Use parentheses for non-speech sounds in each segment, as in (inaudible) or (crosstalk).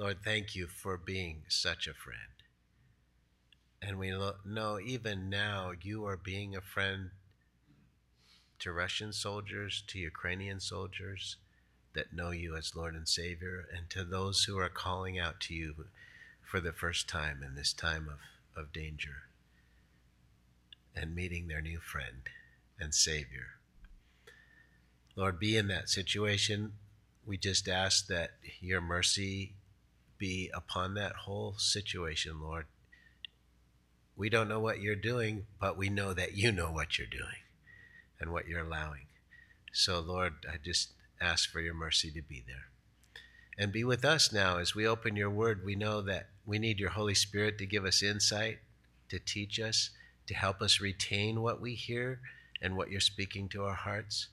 Lord, thank you for being such a friend. And we know even now you are being a friend to Russian soldiers, to Ukrainian soldiers that know you as Lord and Savior, and to those who are calling out to you for the first time in this time of, of danger and meeting their new friend and Savior. Lord, be in that situation. We just ask that your mercy be upon that whole situation, Lord. We don't know what you're doing, but we know that you know what you're doing and what you're allowing. So, Lord, I just ask for your mercy to be there. And be with us now as we open your word. We know that we need your Holy Spirit to give us insight, to teach us, to help us retain what we hear and what you're speaking to our hearts,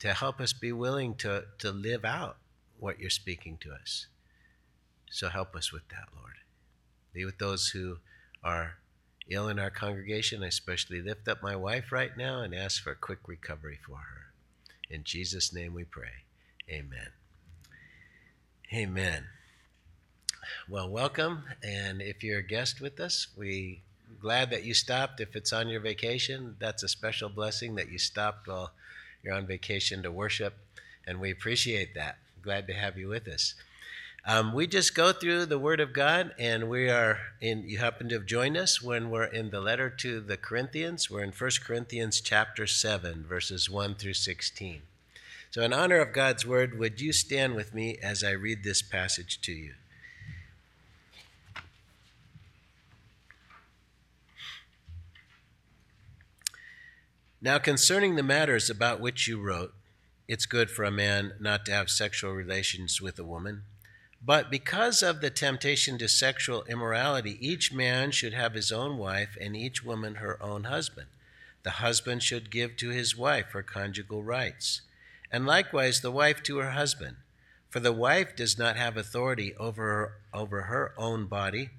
to help us be willing to, to live out what you're speaking to us. So help us with that, Lord. Be with those who are ill in our congregation. I especially lift up my wife right now and ask for a quick recovery for her. In Jesus' name we pray. Amen. Amen. Well, welcome. And if you're a guest with us, we glad that you stopped. If it's on your vacation, that's a special blessing that you stopped while you're on vacation to worship. And we appreciate that. Glad to have you with us. Um, we just go through the Word of God, and we are in. You happen to have joined us when we're in the letter to the Corinthians. We're in 1 Corinthians chapter 7, verses 1 through 16. So, in honor of God's Word, would you stand with me as I read this passage to you? Now, concerning the matters about which you wrote, it's good for a man not to have sexual relations with a woman but because of the temptation to sexual immorality, each man should have his own wife and each woman her own husband. The husband should give to his wife her conjugal rights, and likewise the wife to her husband. For the wife does not have authority over her, over her own body,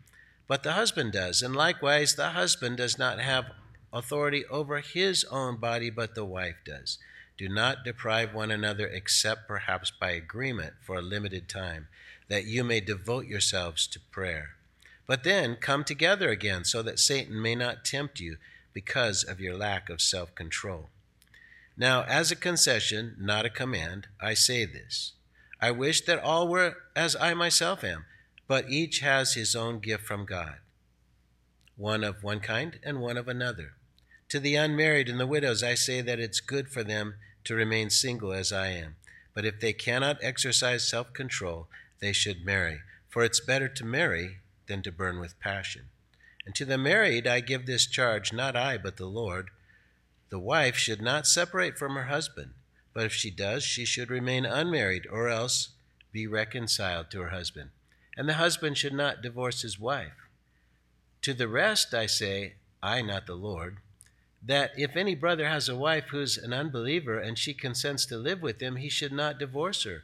but the husband does. And likewise the husband does not have authority over his own body, but the wife does. Do not deprive one another except perhaps by agreement for a limited time that you may devote yourselves to prayer. But then come together again so that Satan may not tempt you because of your lack of self control. Now, as a concession, not a command, I say this I wish that all were as I myself am, but each has his own gift from God, one of one kind and one of another. To the unmarried and the widows, I say that it's good for them to remain single as I am. But if they cannot exercise self control, they should marry, for it's better to marry than to burn with passion. And to the married I give this charge, not I, but the Lord. The wife should not separate from her husband, but if she does, she should remain unmarried, or else be reconciled to her husband. And the husband should not divorce his wife. To the rest I say, I, not the Lord, that if any brother has a wife who's an unbeliever and she consents to live with him, he should not divorce her.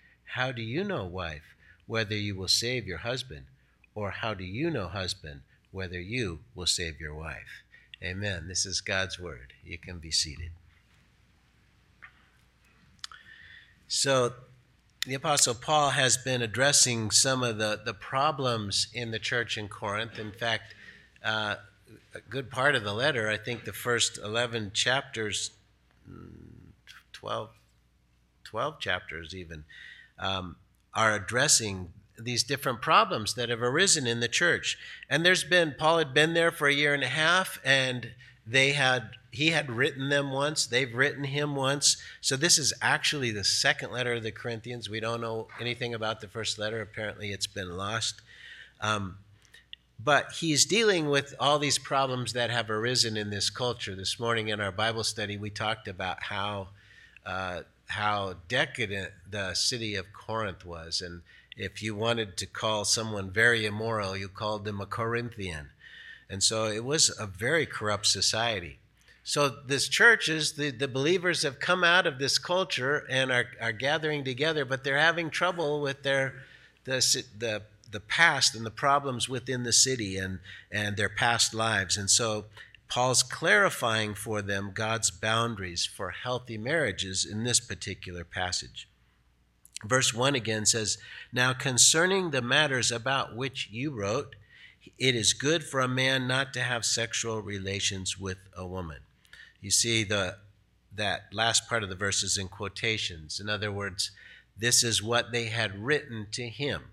How do you know, wife, whether you will save your husband? Or how do you know, husband, whether you will save your wife? Amen. This is God's word. You can be seated. So, the Apostle Paul has been addressing some of the, the problems in the church in Corinth. In fact, uh, a good part of the letter, I think the first 11 chapters, mm, 12, 12 chapters even, um, are addressing these different problems that have arisen in the church. And there's been, Paul had been there for a year and a half, and they had, he had written them once, they've written him once. So this is actually the second letter of the Corinthians. We don't know anything about the first letter. Apparently, it's been lost. Um, but he's dealing with all these problems that have arisen in this culture. This morning in our Bible study, we talked about how uh, how decadent the city of Corinth was and, If you wanted to call someone very immoral, you called them a Corinthian. And so it was a very corrupt society. So this church is the, the believers have come out of this culture and are, are gathering together, but they're having trouble with their the, the the past and the problems within the city and, and their past lives. And so Paul's clarifying for them God's boundaries for healthy marriages in this particular passage. Verse 1 again says, Now concerning the matters about which you wrote, it is good for a man not to have sexual relations with a woman. You see the that last part of the verse is in quotations. In other words, this is what they had written to him.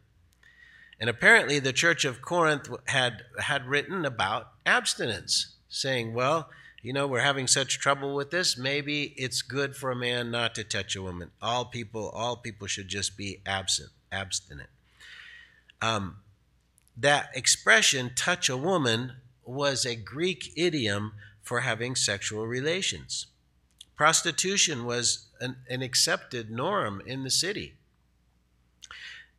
And apparently the church of Corinth had had written about abstinence, saying, well, you know, we're having such trouble with this. Maybe it's good for a man not to touch a woman. All people, all people should just be absent, abstinent. Um, that expression, touch a woman, was a Greek idiom for having sexual relations. Prostitution was an, an accepted norm in the city.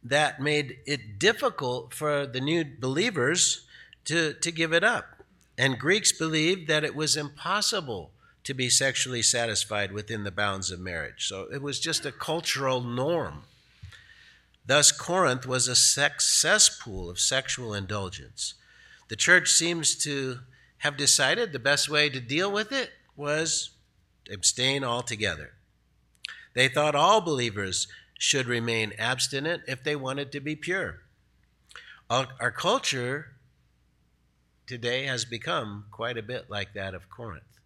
That made it difficult for the new believers to, to give it up. And Greeks believed that it was impossible to be sexually satisfied within the bounds of marriage. So it was just a cultural norm. Thus, Corinth was a sex cesspool of sexual indulgence. The church seems to have decided the best way to deal with it was abstain altogether. They thought all believers should remain abstinent if they wanted to be pure. Our, our culture today has become quite a bit like that of Corinth.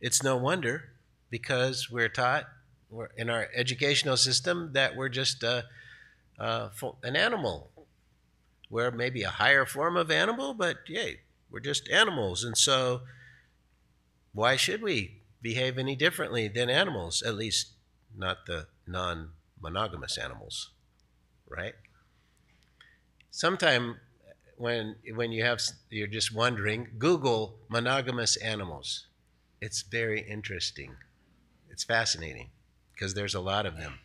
It's no wonder because we're taught we're in our educational system that we're just an animal. We're maybe a higher form of animal, but yay, we're just animals. And so, why should we behave any differently than animals? At least, not the non monogamous animals, right? Sometime when when you have you're just wondering, Google monogamous animals. It's very interesting. It's fascinating because there's a lot of them.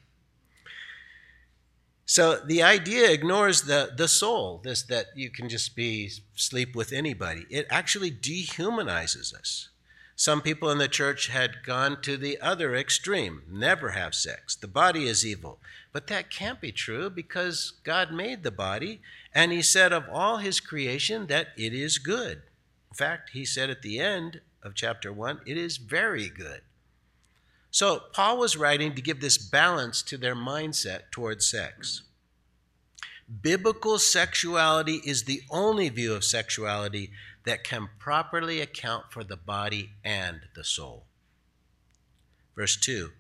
So the idea ignores the, the soul, this that you can just be sleep with anybody. It actually dehumanizes us. Some people in the church had gone to the other extreme never have sex. The body is evil. But that can't be true because God made the body and He said of all His creation that it is good. In fact, He said at the end of chapter 1, it is very good. So, Paul was writing to give this balance to their mindset towards sex. Biblical sexuality is the only view of sexuality that can properly account for the body and the soul. Verse 2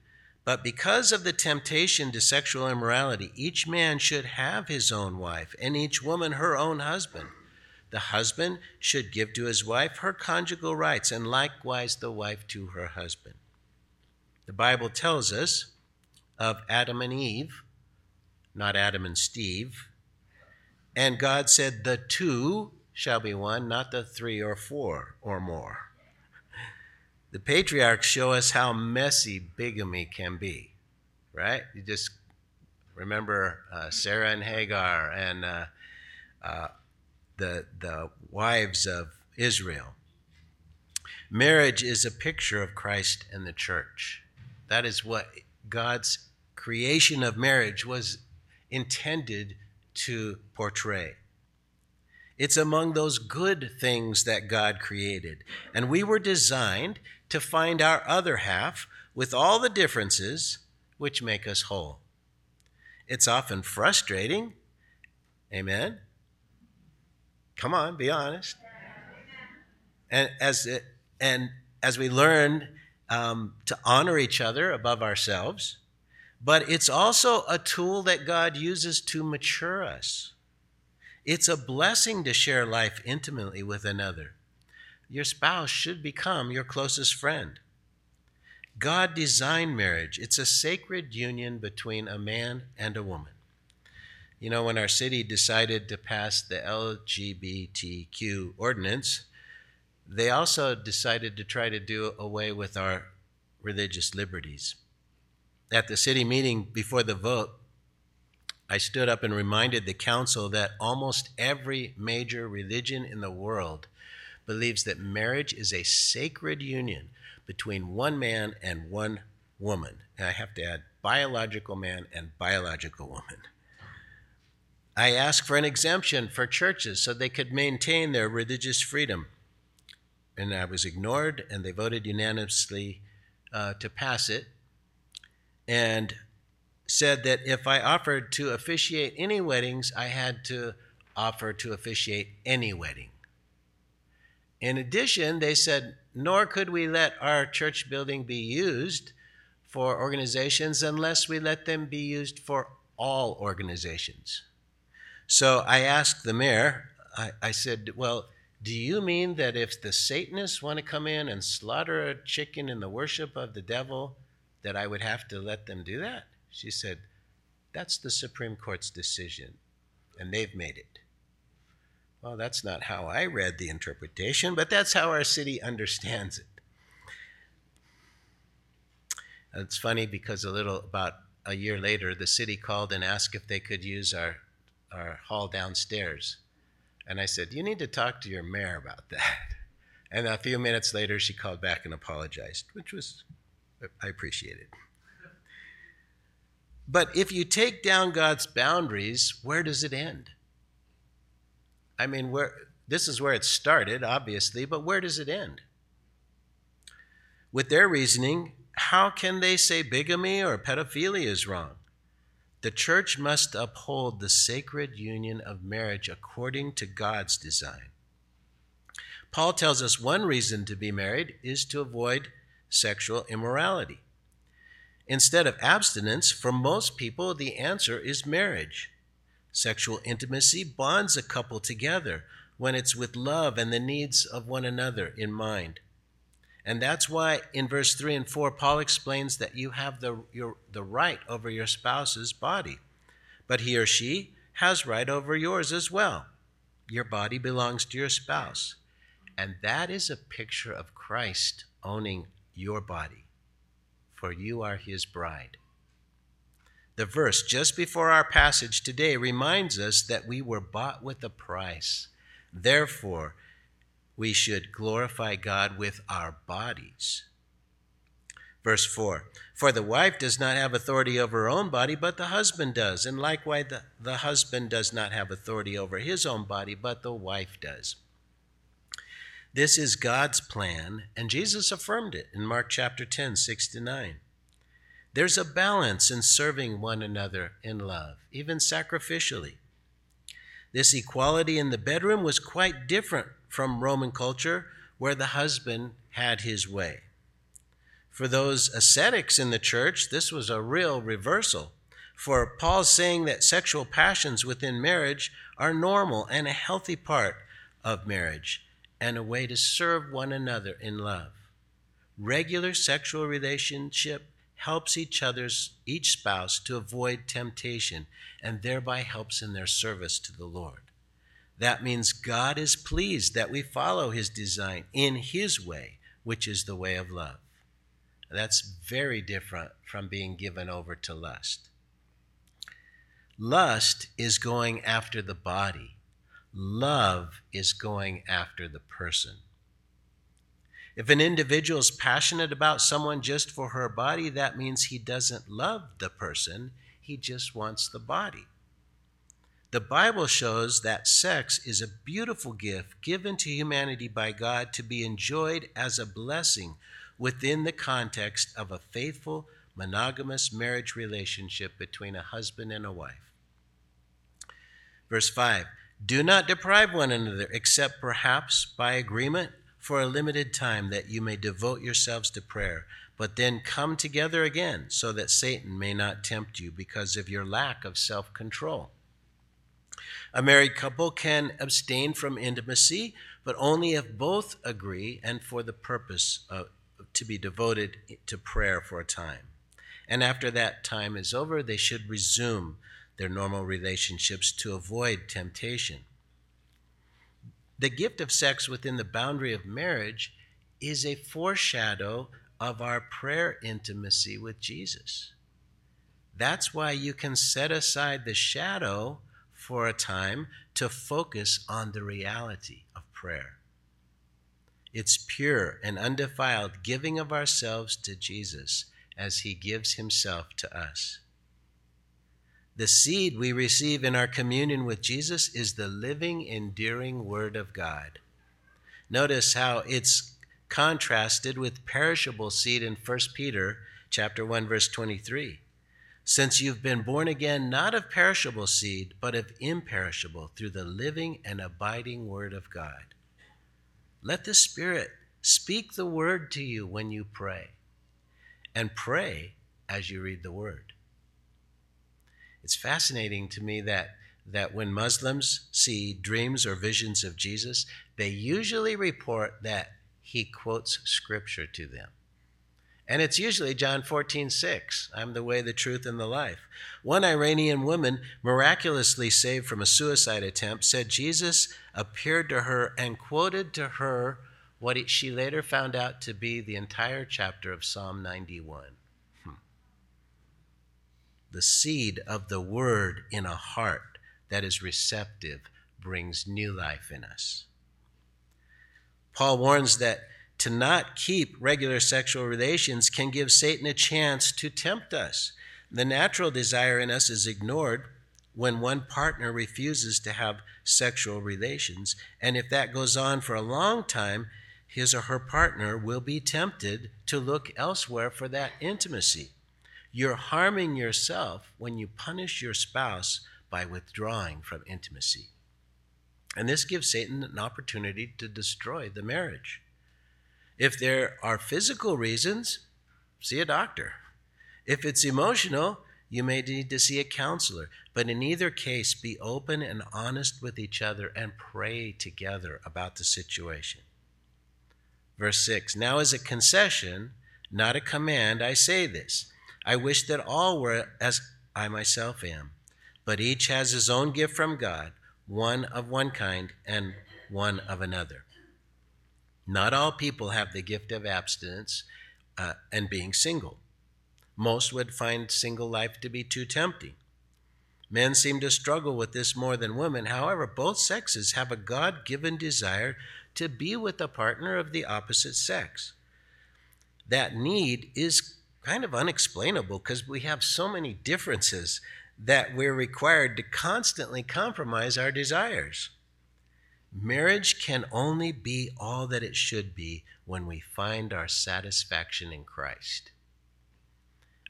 But because of the temptation to sexual immorality, each man should have his own wife, and each woman her own husband. The husband should give to his wife her conjugal rights, and likewise the wife to her husband. The Bible tells us of Adam and Eve, not Adam and Steve. And God said, The two shall be one, not the three or four or more. The patriarchs show us how messy bigamy can be, right? You just remember uh, Sarah and Hagar and uh, uh, the, the wives of Israel. Marriage is a picture of Christ and the church. That is what God's creation of marriage was intended to portray. It's among those good things that God created. And we were designed to find our other half with all the differences which make us whole. It's often frustrating. Amen. Come on, be honest. And as it, and as we learn um, to honor each other above ourselves, but it's also a tool that God uses to mature us. It's a blessing to share life intimately with another. Your spouse should become your closest friend. God designed marriage, it's a sacred union between a man and a woman. You know, when our city decided to pass the LGBTQ ordinance, they also decided to try to do away with our religious liberties. At the city meeting before the vote, I stood up and reminded the council that almost every major religion in the world believes that marriage is a sacred union between one man and one woman. And I have to add biological man and biological woman. I asked for an exemption for churches so they could maintain their religious freedom. And I was ignored, and they voted unanimously uh, to pass it. And said that if I offered to officiate any weddings, I had to offer to officiate any wedding. In addition, they said, nor could we let our church building be used for organizations unless we let them be used for all organizations. So I asked the mayor, I, I said, Well, do you mean that if the Satanists want to come in and slaughter a chicken in the worship of the devil, that I would have to let them do that? She said, That's the Supreme Court's decision, and they've made it. Well, that's not how I read the interpretation, but that's how our city understands it. It's funny because a little about a year later, the city called and asked if they could use our, our hall downstairs. And I said, You need to talk to your mayor about that. And a few minutes later, she called back and apologized, which was, I appreciated. But if you take down God's boundaries, where does it end? I mean, where, this is where it started, obviously, but where does it end? With their reasoning, how can they say bigamy or pedophilia is wrong? The church must uphold the sacred union of marriage according to God's design. Paul tells us one reason to be married is to avoid sexual immorality. Instead of abstinence, for most people, the answer is marriage. Sexual intimacy bonds a couple together when it's with love and the needs of one another in mind. And that's why in verse 3 and 4, Paul explains that you have the, your, the right over your spouse's body, but he or she has right over yours as well. Your body belongs to your spouse. And that is a picture of Christ owning your body, for you are his bride. The verse just before our passage today reminds us that we were bought with a price. Therefore, we should glorify God with our bodies. Verse 4 For the wife does not have authority over her own body, but the husband does. And likewise, the, the husband does not have authority over his own body, but the wife does. This is God's plan, and Jesus affirmed it in Mark chapter 10, 6 to 9. There's a balance in serving one another in love, even sacrificially. This equality in the bedroom was quite different from Roman culture, where the husband had his way. For those ascetics in the church, this was a real reversal. For Paul's saying that sexual passions within marriage are normal and a healthy part of marriage and a way to serve one another in love. Regular sexual relationship helps each other's each spouse to avoid temptation and thereby helps in their service to the Lord. That means God is pleased that we follow his design in his way, which is the way of love. That's very different from being given over to lust. Lust is going after the body. Love is going after the person. If an individual is passionate about someone just for her body, that means he doesn't love the person, he just wants the body. The Bible shows that sex is a beautiful gift given to humanity by God to be enjoyed as a blessing within the context of a faithful, monogamous marriage relationship between a husband and a wife. Verse 5 Do not deprive one another, except perhaps by agreement for a limited time, that you may devote yourselves to prayer, but then come together again, so that Satan may not tempt you because of your lack of self control. A married couple can abstain from intimacy, but only if both agree and for the purpose of, to be devoted to prayer for a time. And after that time is over, they should resume their normal relationships to avoid temptation. The gift of sex within the boundary of marriage is a foreshadow of our prayer intimacy with Jesus. That's why you can set aside the shadow for a time to focus on the reality of prayer. It's pure and undefiled giving of ourselves to Jesus as he gives himself to us. The seed we receive in our communion with Jesus is the living, enduring Word of God. Notice how it's contrasted with perishable seed in 1 Peter chapter 1 verse 23. Since you've been born again not of perishable seed but of imperishable through the living and abiding word of God. Let the Spirit speak the word to you when you pray and pray as you read the word. It's fascinating to me that that when Muslims see dreams or visions of Jesus, they usually report that he quotes scripture to them. And it's usually John 14, 6. I'm the way, the truth, and the life. One Iranian woman, miraculously saved from a suicide attempt, said Jesus appeared to her and quoted to her what she later found out to be the entire chapter of Psalm 91. The seed of the word in a heart that is receptive brings new life in us. Paul warns that to not keep regular sexual relations can give Satan a chance to tempt us. The natural desire in us is ignored when one partner refuses to have sexual relations. And if that goes on for a long time, his or her partner will be tempted to look elsewhere for that intimacy. You're harming yourself when you punish your spouse by withdrawing from intimacy. And this gives Satan an opportunity to destroy the marriage. If there are physical reasons, see a doctor. If it's emotional, you may need to see a counselor. But in either case, be open and honest with each other and pray together about the situation. Verse 6 Now, as a concession, not a command, I say this I wish that all were as I myself am, but each has his own gift from God one of one kind and one of another. Not all people have the gift of abstinence uh, and being single. Most would find single life to be too tempting. Men seem to struggle with this more than women. However, both sexes have a God given desire to be with a partner of the opposite sex. That need is kind of unexplainable because we have so many differences that we're required to constantly compromise our desires. Marriage can only be all that it should be when we find our satisfaction in Christ.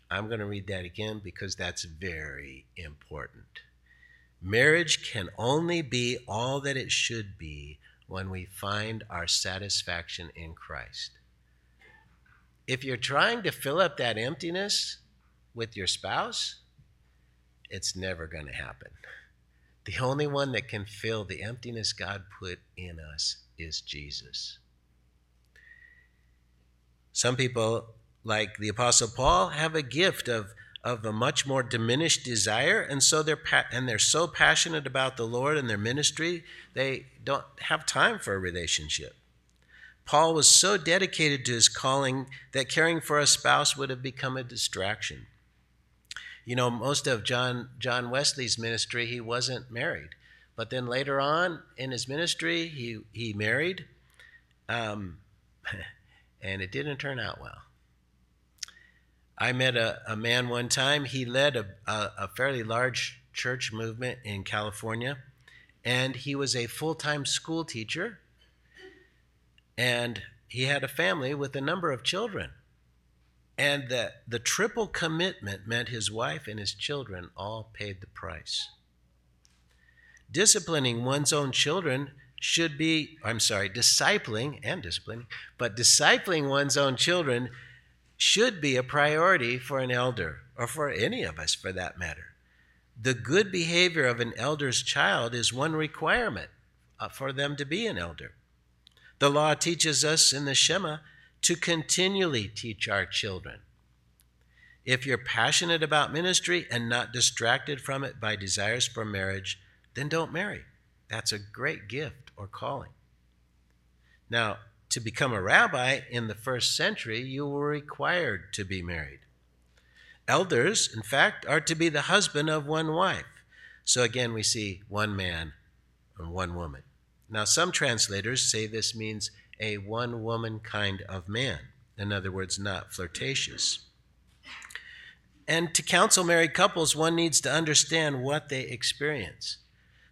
I'm going to read that again because that's very important. Marriage can only be all that it should be when we find our satisfaction in Christ. If you're trying to fill up that emptiness with your spouse, it's never going to happen. The only one that can fill the emptiness God put in us is Jesus. Some people, like the Apostle Paul, have a gift of, of a much more diminished desire, and so they're pa- and they're so passionate about the Lord and their ministry, they don't have time for a relationship. Paul was so dedicated to his calling that caring for a spouse would have become a distraction. You know, most of John, John Wesley's ministry, he wasn't married. But then later on in his ministry, he, he married, um, (laughs) and it didn't turn out well. I met a, a man one time. He led a, a, a fairly large church movement in California, and he was a full time school teacher, and he had a family with a number of children. And that the triple commitment meant his wife and his children all paid the price. Disciplining one's own children should be, I'm sorry, discipling and disciplining, but discipling one's own children should be a priority for an elder, or for any of us for that matter. The good behavior of an elder's child is one requirement uh, for them to be an elder. The law teaches us in the Shema to continually teach our children. If you're passionate about ministry and not distracted from it by desires for marriage, then don't marry. That's a great gift or calling. Now, to become a rabbi in the first century, you were required to be married. Elders, in fact, are to be the husband of one wife. So again, we see one man and one woman. Now, some translators say this means a one woman kind of man. In other words, not flirtatious. And to counsel married couples, one needs to understand what they experience.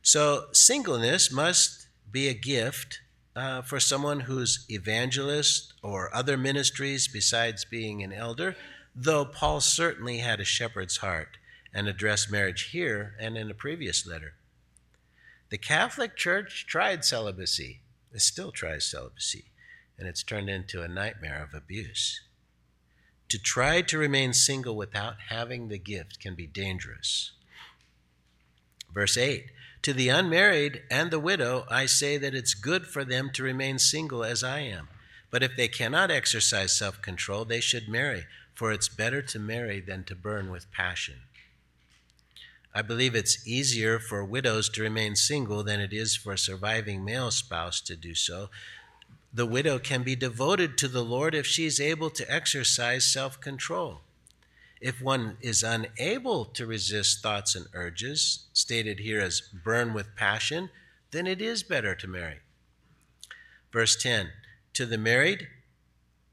So, singleness must be a gift uh, for someone who's evangelist or other ministries besides being an elder, though Paul certainly had a shepherd's heart and addressed marriage here and in a previous letter. The Catholic Church tried celibacy, it still tries celibacy, and it's turned into a nightmare of abuse. To try to remain single without having the gift can be dangerous. Verse 8 To the unmarried and the widow, I say that it's good for them to remain single as I am. But if they cannot exercise self control, they should marry, for it's better to marry than to burn with passion. I believe it's easier for widows to remain single than it is for a surviving male spouse to do so, the widow can be devoted to the Lord if she is able to exercise self control. If one is unable to resist thoughts and urges, stated here as burn with passion, then it is better to marry. Verse 10 To the married,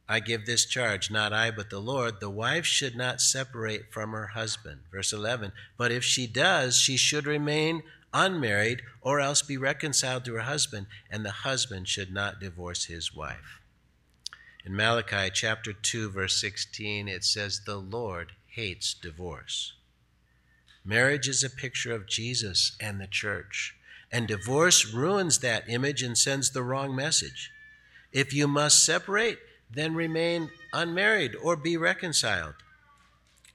I give this charge, not I, but the Lord. The wife should not separate from her husband. Verse 11 But if she does, she should remain unmarried or else be reconciled to her husband, and the husband should not divorce his wife. In Malachi chapter 2, verse 16, it says, The Lord hates divorce. Marriage is a picture of Jesus and the church, and divorce ruins that image and sends the wrong message. If you must separate, then remain unmarried or be reconciled.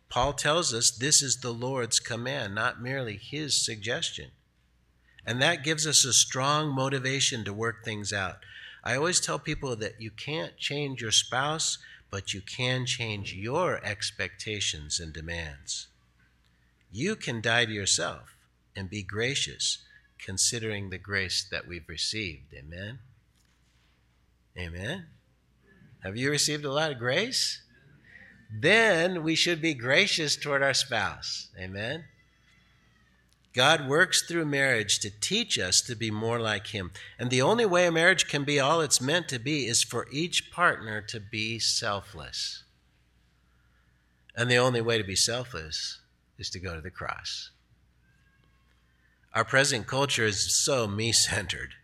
Paul tells us this is the Lord's command, not merely his suggestion. And that gives us a strong motivation to work things out. I always tell people that you can't change your spouse, but you can change your expectations and demands. You can die to yourself and be gracious, considering the grace that we've received. Amen? Amen? Have you received a lot of grace? Then we should be gracious toward our spouse. Amen? God works through marriage to teach us to be more like Him. And the only way a marriage can be all it's meant to be is for each partner to be selfless. And the only way to be selfless is to go to the cross. Our present culture is so me centered,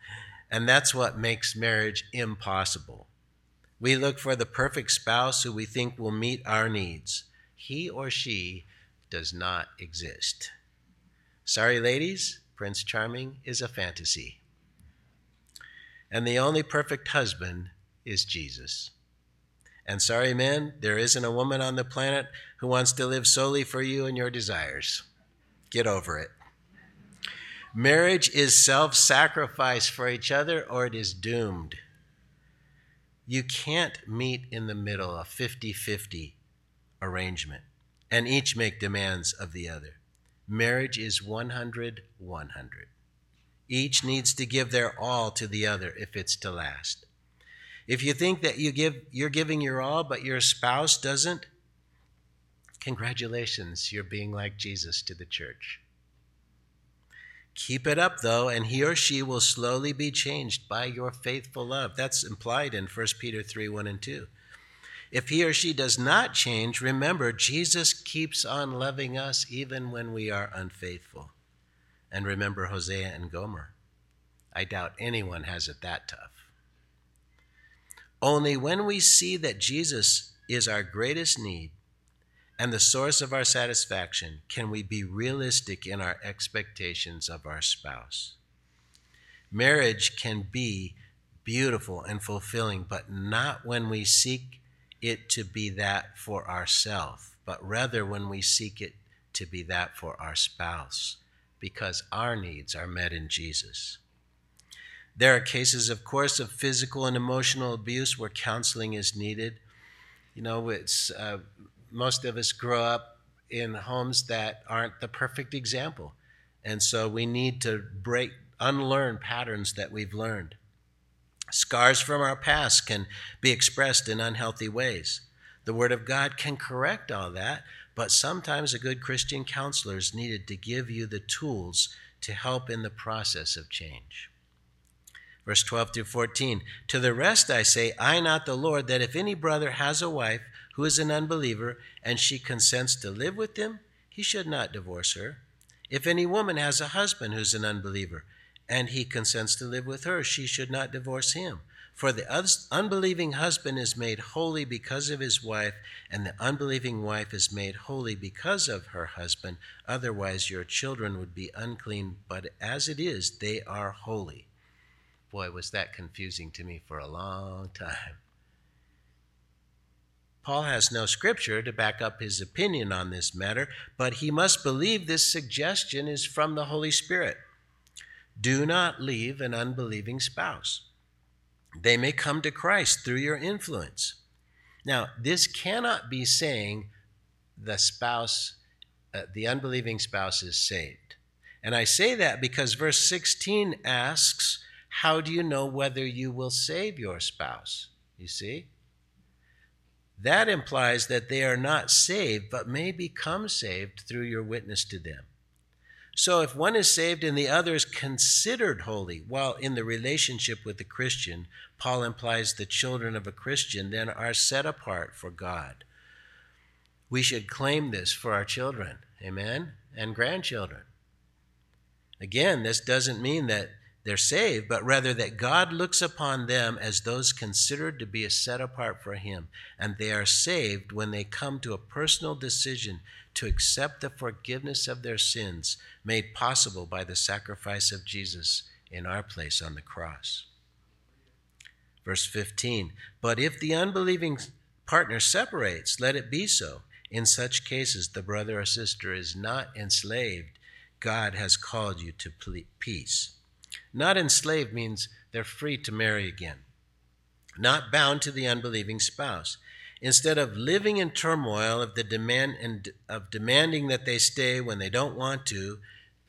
and that's what makes marriage impossible. We look for the perfect spouse who we think will meet our needs. He or she does not exist. Sorry, ladies, Prince Charming is a fantasy. And the only perfect husband is Jesus. And sorry, men, there isn't a woman on the planet who wants to live solely for you and your desires. Get over it. Marriage is self sacrifice for each other, or it is doomed. You can't meet in the middle, a 50 50 arrangement, and each make demands of the other. Marriage is 100 100. Each needs to give their all to the other if it's to last. If you think that you give, you're giving your all, but your spouse doesn't, congratulations, you're being like Jesus to the church. Keep it up, though, and he or she will slowly be changed by your faithful love. That's implied in 1 Peter 3 1 and 2. If he or she does not change, remember, Jesus keeps on loving us even when we are unfaithful. And remember Hosea and Gomer. I doubt anyone has it that tough. Only when we see that Jesus is our greatest need and the source of our satisfaction can we be realistic in our expectations of our spouse. Marriage can be beautiful and fulfilling, but not when we seek it to be that for ourselves, but rather when we seek it to be that for our spouse, because our needs are met in Jesus. There are cases, of course, of physical and emotional abuse where counseling is needed. You know, it's uh, most of us grow up in homes that aren't the perfect example, and so we need to break, unlearn patterns that we've learned. Scars from our past can be expressed in unhealthy ways. The Word of God can correct all that, but sometimes a good Christian counselor is needed to give you the tools to help in the process of change. Verse 12 through 14 To the rest I say, I, not the Lord, that if any brother has a wife who is an unbeliever, and she consents to live with him, he should not divorce her. If any woman has a husband who's an unbeliever, and he consents to live with her, she should not divorce him. For the unbelieving husband is made holy because of his wife, and the unbelieving wife is made holy because of her husband. Otherwise, your children would be unclean, but as it is, they are holy. Boy, was that confusing to me for a long time. Paul has no scripture to back up his opinion on this matter, but he must believe this suggestion is from the Holy Spirit. Do not leave an unbelieving spouse. They may come to Christ through your influence. Now, this cannot be saying the spouse, uh, the unbelieving spouse is saved. And I say that because verse 16 asks, How do you know whether you will save your spouse? You see? That implies that they are not saved, but may become saved through your witness to them. So if one is saved and the other is considered holy while in the relationship with the Christian, Paul implies the children of a Christian then are set apart for God. We should claim this for our children, amen, and grandchildren. Again, this doesn't mean that they're saved, but rather that God looks upon them as those considered to be set apart for Him, and they are saved when they come to a personal decision to accept the forgiveness of their sins made possible by the sacrifice of Jesus in our place on the cross. Verse 15 But if the unbelieving partner separates, let it be so. In such cases, the brother or sister is not enslaved. God has called you to peace. Not enslaved means they're free to marry again, not bound to the unbelieving spouse. Instead of living in turmoil of the demand and of demanding that they stay when they don't want to,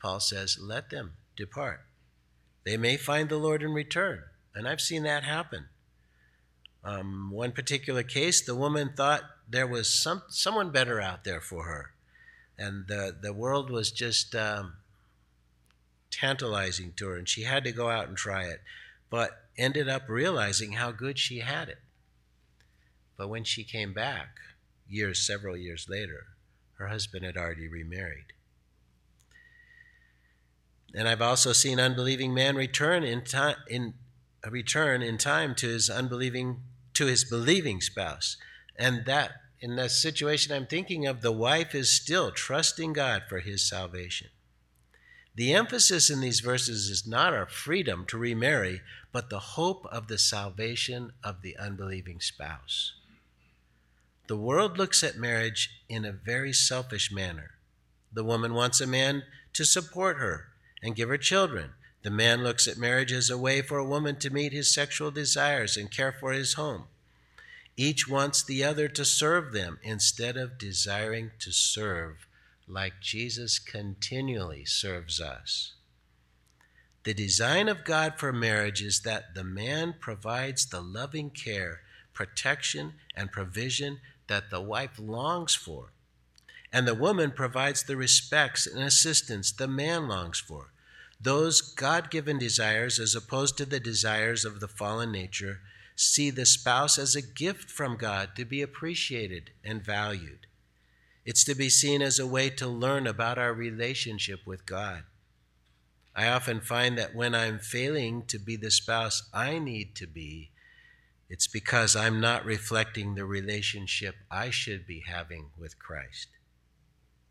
Paul says, let them depart. They may find the Lord in return. And I've seen that happen. Um, one particular case, the woman thought there was some someone better out there for her, and the the world was just um, tantalizing to her, and she had to go out and try it, but ended up realizing how good she had it. But when she came back, years, several years later, her husband had already remarried. And I've also seen unbelieving man return in time in return in time to his unbelieving to his believing spouse. And that in the situation I'm thinking of, the wife is still trusting God for his salvation. The emphasis in these verses is not our freedom to remarry, but the hope of the salvation of the unbelieving spouse. The world looks at marriage in a very selfish manner. The woman wants a man to support her and give her children. The man looks at marriage as a way for a woman to meet his sexual desires and care for his home. Each wants the other to serve them instead of desiring to serve like Jesus continually serves us. The design of God for marriage is that the man provides the loving care, protection, and provision that the wife longs for. And the woman provides the respects and assistance the man longs for. Those God given desires, as opposed to the desires of the fallen nature, see the spouse as a gift from God to be appreciated and valued. It's to be seen as a way to learn about our relationship with God. I often find that when I'm failing to be the spouse I need to be, it's because I'm not reflecting the relationship I should be having with Christ.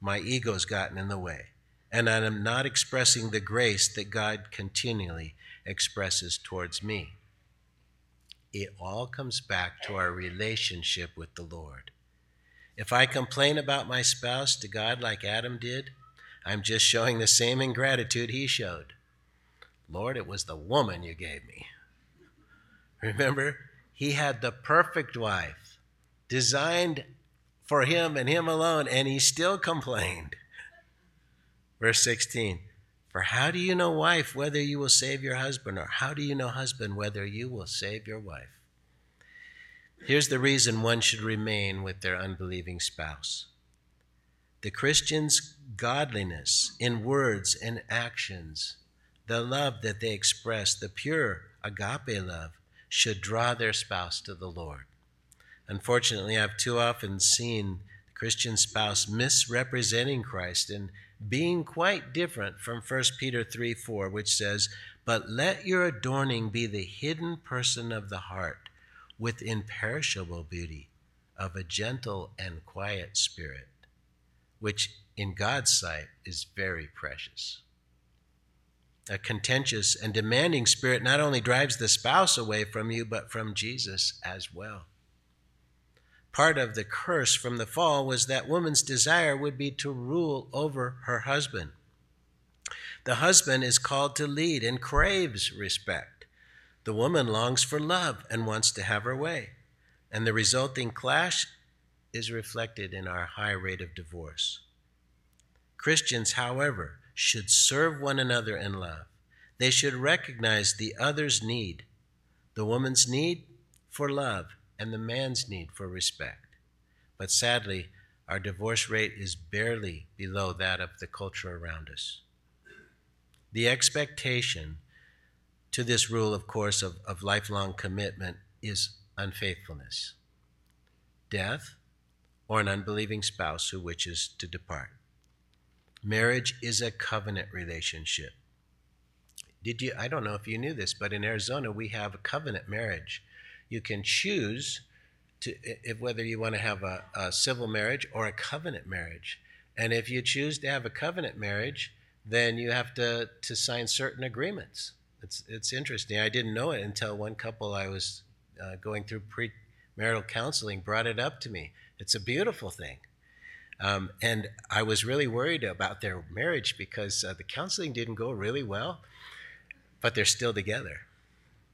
My ego's gotten in the way, and I'm not expressing the grace that God continually expresses towards me. It all comes back to our relationship with the Lord. If I complain about my spouse to God like Adam did, I'm just showing the same ingratitude he showed. Lord, it was the woman you gave me. Remember, he had the perfect wife designed for him and him alone, and he still complained. Verse 16 For how do you know, wife, whether you will save your husband, or how do you know, husband, whether you will save your wife? Here's the reason one should remain with their unbelieving spouse the Christian's godliness in words and actions, the love that they express, the pure agape love, should draw their spouse to the Lord. Unfortunately, I've too often seen the Christian spouse misrepresenting Christ and being quite different from 1 Peter 3 4, which says, But let your adorning be the hidden person of the heart with imperishable beauty, of a gentle and quiet spirit, which in God's sight is very precious. A contentious and demanding spirit not only drives the spouse away from you, but from Jesus as well. Part of the curse from the fall was that woman's desire would be to rule over her husband. The husband is called to lead and craves respect. The woman longs for love and wants to have her way. And the resulting clash is reflected in our high rate of divorce. Christians, however, should serve one another in love. They should recognize the other's need, the woman's need for love, and the man's need for respect. But sadly, our divorce rate is barely below that of the culture around us. The expectation to this rule, of course, of, of lifelong commitment is unfaithfulness, death, or an unbelieving spouse who wishes to depart. Marriage is a covenant relationship. Did you? I don't know if you knew this, but in Arizona we have a covenant marriage. You can choose to if whether you want to have a, a civil marriage or a covenant marriage. And if you choose to have a covenant marriage, then you have to, to sign certain agreements. It's, it's interesting. I didn't know it until one couple I was uh, going through premarital counseling brought it up to me. It's a beautiful thing. Um, and I was really worried about their marriage because uh, the counseling didn't go really well, but they're still together.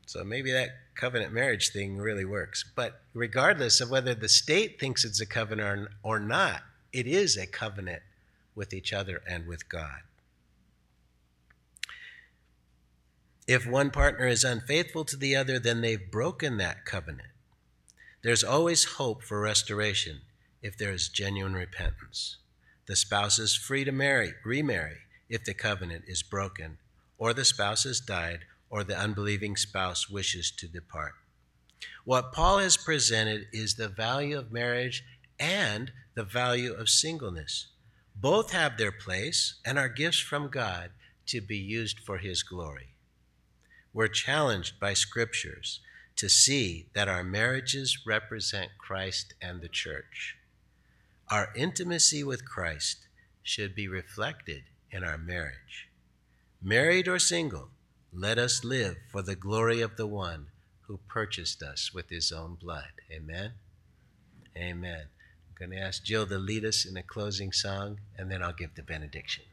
So maybe that covenant marriage thing really works. But regardless of whether the state thinks it's a covenant or, or not, it is a covenant with each other and with God. If one partner is unfaithful to the other, then they've broken that covenant. There's always hope for restoration if there is genuine repentance. The spouse is free to marry, remarry, if the covenant is broken, or the spouse has died, or the unbelieving spouse wishes to depart. What Paul has presented is the value of marriage and the value of singleness. Both have their place and are gifts from God to be used for his glory. We're challenged by scriptures to see that our marriages represent Christ and the church. Our intimacy with Christ should be reflected in our marriage. Married or single, let us live for the glory of the one who purchased us with his own blood. Amen. Amen. I'm going to ask Jill to lead us in a closing song, and then I'll give the benediction.